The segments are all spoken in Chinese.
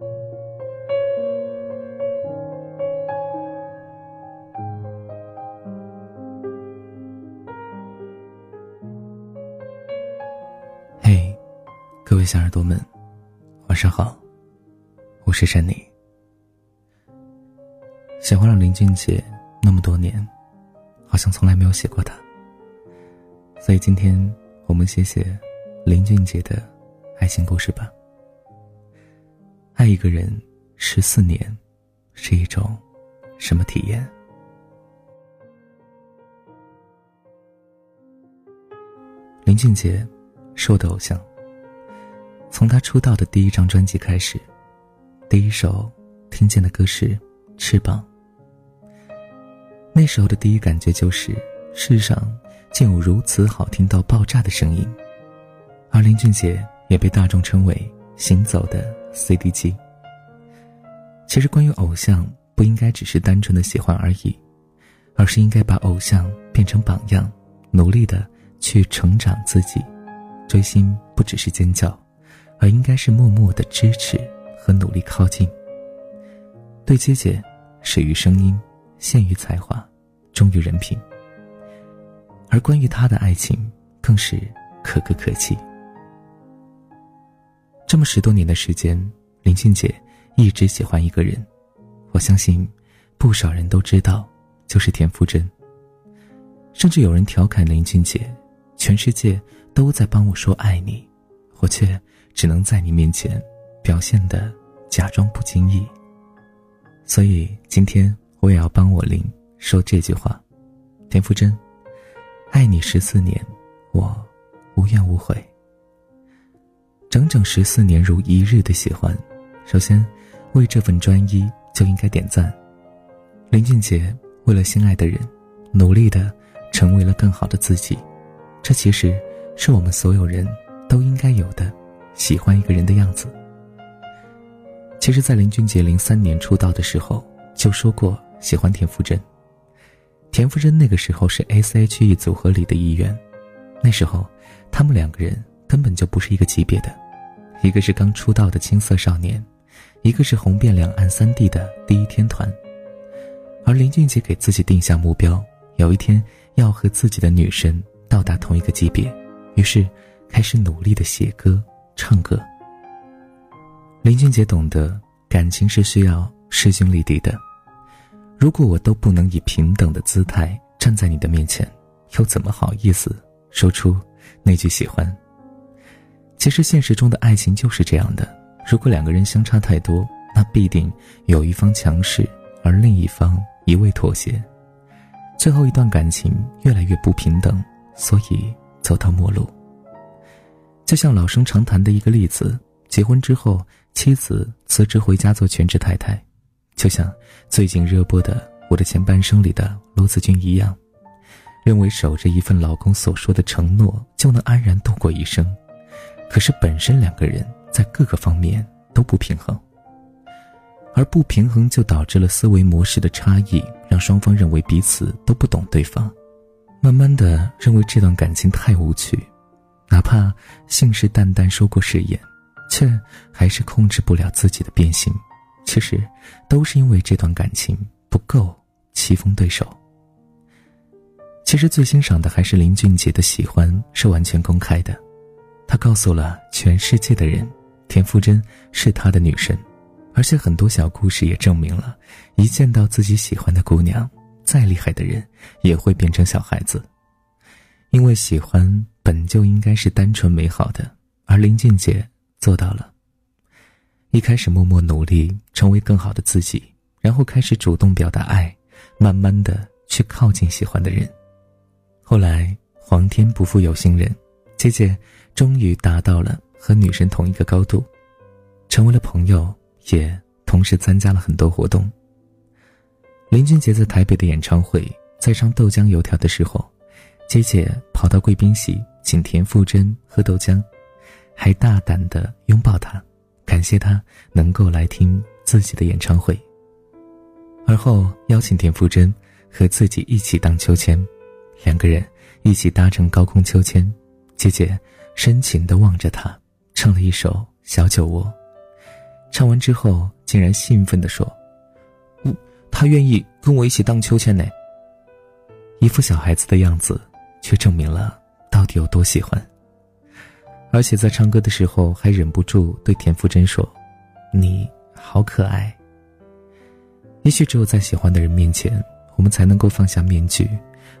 嘿，各位小耳朵们，晚上好，我是珊妮。喜欢了林俊杰那么多年，好像从来没有写过他，所以今天我们写写林俊杰的爱情故事吧。爱一个人十四年，是一种什么体验？林俊杰是我的偶像。从他出道的第一张专辑开始，第一首听见的歌是《翅膀》。那时候的第一感觉就是，世上竟有如此好听到爆炸的声音，而林俊杰也被大众称为“行走的”。CD 机。其实，关于偶像，不应该只是单纯的喜欢而已，而是应该把偶像变成榜样，努力的去成长自己。追星不只是尖叫，而应该是默默的支持和努力靠近。对姐姐，始于声音，陷于才华，忠于人品。而关于他的爱情，更是可歌可泣。这么十多年的时间，林俊杰一直喜欢一个人，我相信，不少人都知道，就是田馥甄。甚至有人调侃林俊杰：“全世界都在帮我说爱你，我却只能在你面前表现的假装不经意。”所以今天我也要帮我林说这句话：“田馥甄，爱你十四年，我无怨无悔。”整整十四年如一日的喜欢，首先，为这份专一就应该点赞。林俊杰为了心爱的人，努力的成为了更好的自己，这其实是我们所有人都应该有的喜欢一个人的样子。其实，在林俊杰零三年出道的时候就说过喜欢田馥甄，田馥甄那个时候是 S.H.E 组合里的一员，那时候他们两个人。根本就不是一个级别的，一个是刚出道的青涩少年，一个是红遍两岸三地的第一天团。而林俊杰给自己定下目标，有一天要和自己的女神到达同一个级别，于是开始努力的写歌、唱歌。林俊杰懂得感情是需要势均力敌的，如果我都不能以平等的姿态站在你的面前，又怎么好意思说出那句喜欢？其实现实中的爱情就是这样的：如果两个人相差太多，那必定有一方强势，而另一方一味妥协，最后一段感情越来越不平等，所以走到末路。就像老生常谈的一个例子：结婚之后，妻子辞职回家做全职太太；就像最近热播的《我的前半生》里的罗子君一样，认为守着一份老公所说的承诺就能安然度过一生。可是本身两个人在各个方面都不平衡，而不平衡就导致了思维模式的差异，让双方认为彼此都不懂对方，慢慢的认为这段感情太无趣，哪怕信誓旦旦说过誓言，却还是控制不了自己的变心。其实，都是因为这段感情不够棋逢对手。其实最欣赏的还是林俊杰的喜欢是完全公开的。他告诉了全世界的人，田馥甄是他的女神，而且很多小故事也证明了，一见到自己喜欢的姑娘，再厉害的人也会变成小孩子，因为喜欢本就应该是单纯美好的，而林俊杰做到了。一开始默默努力成为更好的自己，然后开始主动表达爱，慢慢的去靠近喜欢的人，后来皇天不负有心人，姐姐。终于达到了和女神同一个高度，成为了朋友，也同时参加了很多活动。林俊杰在台北的演唱会，在唱豆浆油条的时候，姐姐跑到贵宾席请田馥甄喝豆浆，还大胆的拥抱他，感谢他能够来听自己的演唱会。而后邀请田馥甄和自己一起荡秋千，两个人一起搭乘高空秋千，姐姐。深情地望着他，唱了一首《小酒窝》，唱完之后竟然兴奋地说：“嗯，他愿意跟我一起荡秋千呢。”一副小孩子的样子，却证明了到底有多喜欢。而且在唱歌的时候，还忍不住对田馥甄说：“你好可爱。”也许只有在喜欢的人面前，我们才能够放下面具，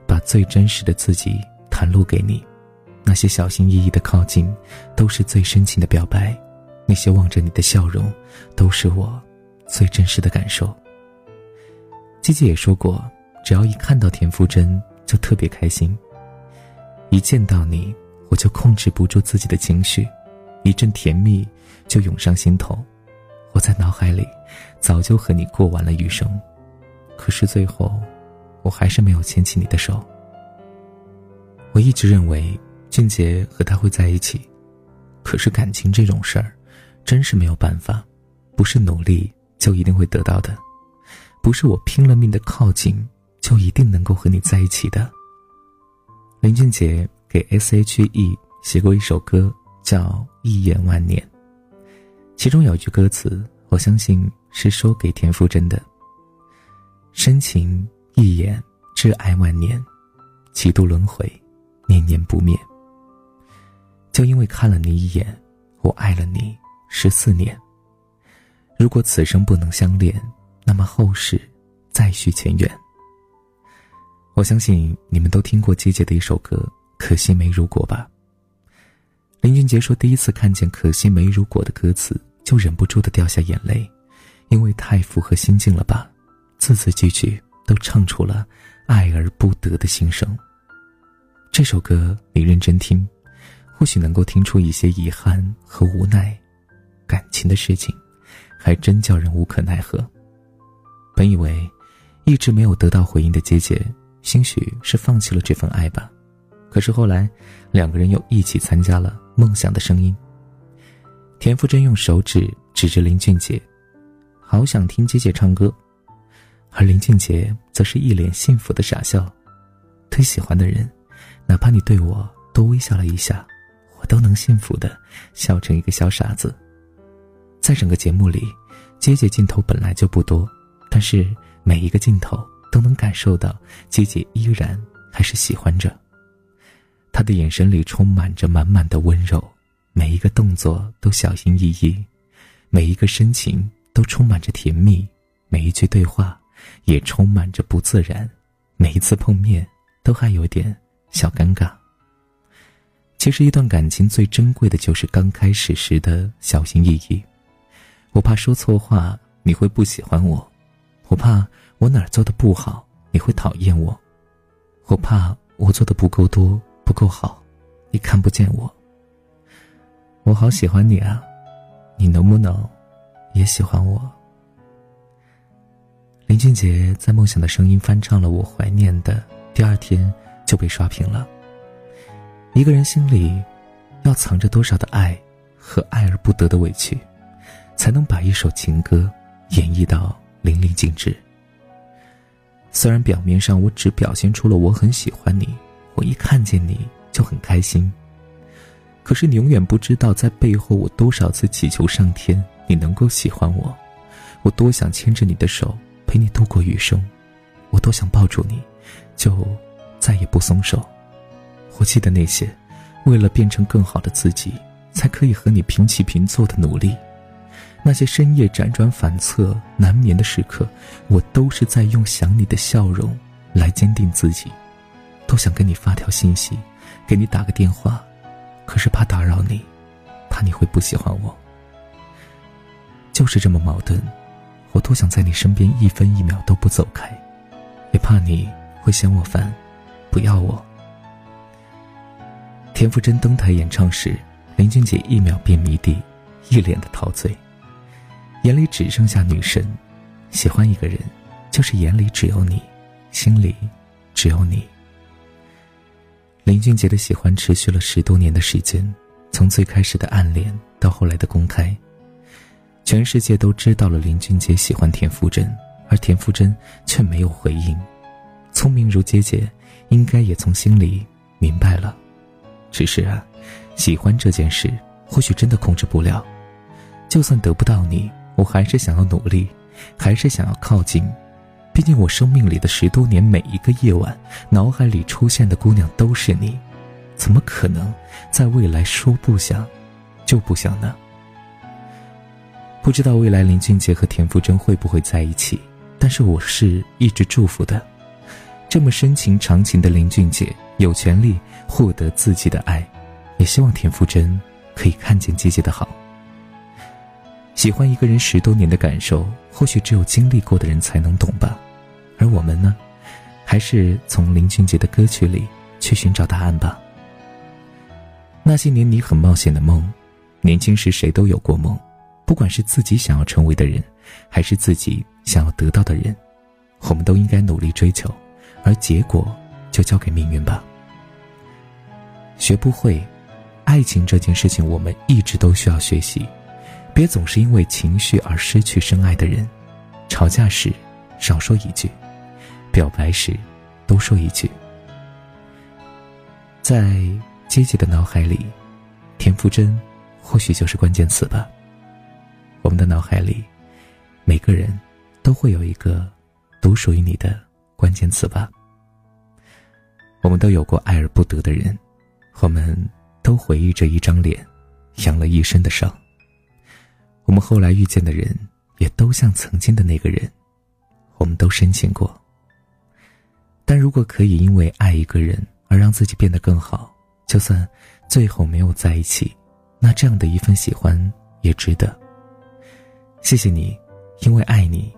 把最真实的自己袒露给你。那些小心翼翼的靠近，都是最深情的表白；那些望着你的笑容，都是我最真实的感受。季季也说过，只要一看到田馥甄，就特别开心。一见到你，我就控制不住自己的情绪，一阵甜蜜就涌上心头。我在脑海里。早就和你过完了余生，可是最后，我还是没有牵起你的手。我一直认为俊杰和他会在一起，可是感情这种事儿，真是没有办法，不是努力就一定会得到的，不是我拼了命的靠近就一定能够和你在一起的。林俊杰给 S.H.E 写过一首歌，叫《一眼万年》，其中有句歌词，我相信。是说给田馥甄的。深情一眼，挚爱万年，几度轮回，念念不灭。就因为看了你一眼，我爱了你十四年。如果此生不能相恋，那么后世再续前缘。我相信你们都听过姐姐的一首歌《可惜没如果》吧。林俊杰说，第一次看见《可惜没如果》的歌词，就忍不住的掉下眼泪。因为太符合心境了吧，字字句句都唱出了爱而不得的心声。这首歌你认真听，或许能够听出一些遗憾和无奈。感情的事情，还真叫人无可奈何。本以为一直没有得到回应的姐姐，兴许是放弃了这份爱吧。可是后来，两个人又一起参加了《梦想的声音》。田馥甄用手指指着林俊杰。好想听姐姐唱歌，而林俊杰则是一脸幸福的傻笑。对喜欢的人，哪怕你对我多微笑了一下，都能幸福的笑成一个小傻子。在整个节目里，姐姐镜头本来就不多，但是每一个镜头都能感受到姐姐依然还是喜欢着。她的眼神里充满着满满的温柔，每一个动作都小心翼翼，每一个深情。都充满着甜蜜，每一句对话也充满着不自然，每一次碰面都还有点小尴尬。其实，一段感情最珍贵的就是刚开始时的小心翼翼。我怕说错话你会不喜欢我，我怕我哪做的不好你会讨厌我，我怕我做的不够多不够好，你看不见我。我好喜欢你啊，你能不能？也喜欢我。林俊杰在《梦想的声音》翻唱了《我怀念的》，第二天就被刷屏了。一个人心里要藏着多少的爱和爱而不得的委屈，才能把一首情歌演绎到淋漓尽致？虽然表面上我只表现出了我很喜欢你，我一看见你就很开心，可是你永远不知道，在背后我多少次祈求上天。你能够喜欢我，我多想牵着你的手陪你度过余生，我多想抱住你，就再也不松手。我记得那些，为了变成更好的自己，才可以和你平起平坐的努力，那些深夜辗转反侧难眠的时刻，我都是在用想你的笑容来坚定自己。多想给你发条信息，给你打个电话，可是怕打扰你，怕你会不喜欢我。就是这么矛盾，我多想在你身边一分一秒都不走开，也怕你会嫌我烦，不要我。田馥甄登台演唱时，林俊杰一秒变迷弟，一脸的陶醉，眼里只剩下女神。喜欢一个人，就是眼里只有你，心里只有你。林俊杰的喜欢持续了十多年的时间，从最开始的暗恋到后来的公开。全世界都知道了林俊杰喜欢田馥甄，而田馥甄却没有回应。聪明如姐姐，应该也从心里明白了。只是啊，喜欢这件事或许真的控制不了。就算得不到你，我还是想要努力，还是想要靠近。毕竟我生命里的十多年，每一个夜晚，脑海里出现的姑娘都是你，怎么可能在未来说不想，就不想呢？不知道未来林俊杰和田馥甄会不会在一起，但是我是一直祝福的。这么深情长情的林俊杰有权利获得自己的爱，也希望田馥甄可以看见姐姐的好。喜欢一个人十多年的感受，或许只有经历过的人才能懂吧。而我们呢，还是从林俊杰的歌曲里去寻找答案吧。那些年你很冒险的梦，年轻时谁都有过梦。不管是自己想要成为的人，还是自己想要得到的人，我们都应该努力追求，而结果就交给命运吧。学不会，爱情这件事情，我们一直都需要学习。别总是因为情绪而失去深爱的人。吵架时少说一句，表白时多说一句。在阶级的脑海里，田馥甄或许就是关键词吧。我们的脑海里，每个人都会有一个独属于你的关键词吧。我们都有过爱而不得的人，我们都回忆着一张脸，养了一身的伤。我们后来遇见的人，也都像曾经的那个人，我们都深情过。但如果可以因为爱一个人而让自己变得更好，就算最后没有在一起，那这样的一份喜欢也值得。谢谢你，因为爱你，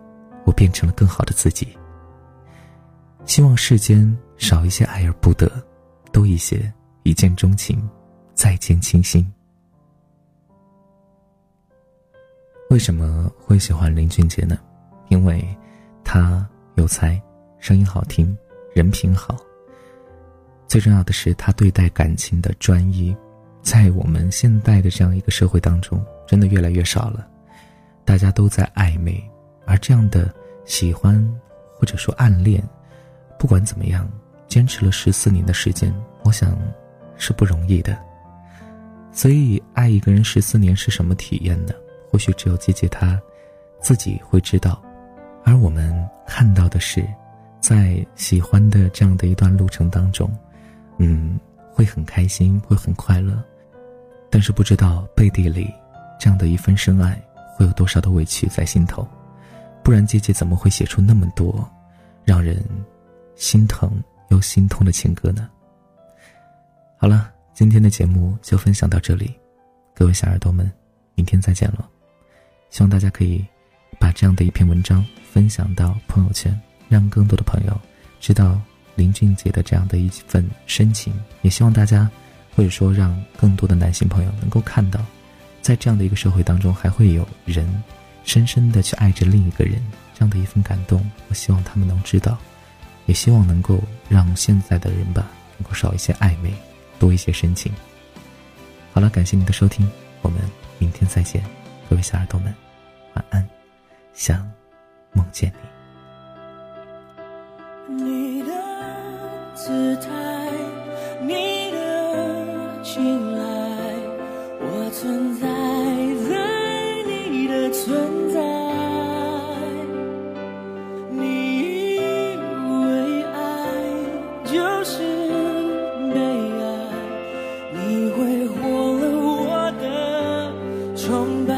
我变成了更好的自己。希望世间少一些爱而不得，多一些一见钟情，再见倾心。为什么会喜欢林俊杰呢？因为，他有才，声音好听，人品好。最重要的是他对待感情的专一，在我们现代的这样一个社会当中，真的越来越少了。大家都在暧昧，而这样的喜欢或者说暗恋，不管怎么样，坚持了十四年的时间，我想是不容易的。所以，爱一个人十四年是什么体验呢？或许只有姐姐她自己会知道。而我们看到的是，在喜欢的这样的一段路程当中，嗯，会很开心，会很快乐，但是不知道背地里这样的一份深爱。会有多少的委屈在心头？不然姐姐怎么会写出那么多让人心疼又心痛的情歌呢？好了，今天的节目就分享到这里，各位小耳朵们，明天再见了。希望大家可以把这样的一篇文章分享到朋友圈，让更多的朋友知道林俊杰的这样的一份深情。也希望大家，或者说让更多的男性朋友能够看到。在这样的一个社会当中，还会有人深深的去爱着另一个人，这样的一份感动，我希望他们能知道，也希望能够让现在的人吧，能够少一些暧昧，多一些深情。好了，感谢您的收听，我们明天再见，各位小耳朵们，晚安，想梦见你。你的姿态，你的情。 처음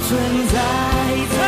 存在。